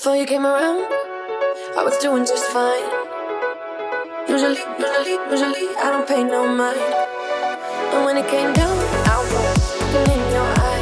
Before you came around, I was doing just fine. Usually, usually, usually, I don't pay no mind. And when it came down, I was looking in your eyes.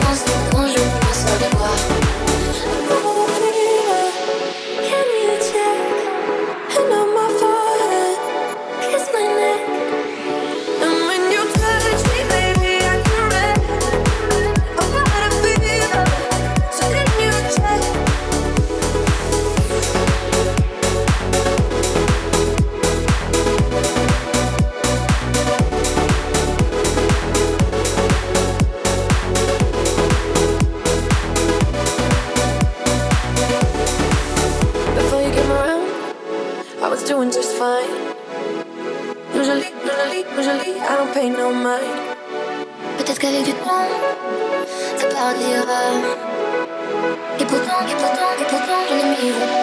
Cause I don't pay no mind. Peut-être qu'avec du temps, ça partira. Et pourtant, et pourtant, et pourtant, j'en ai mis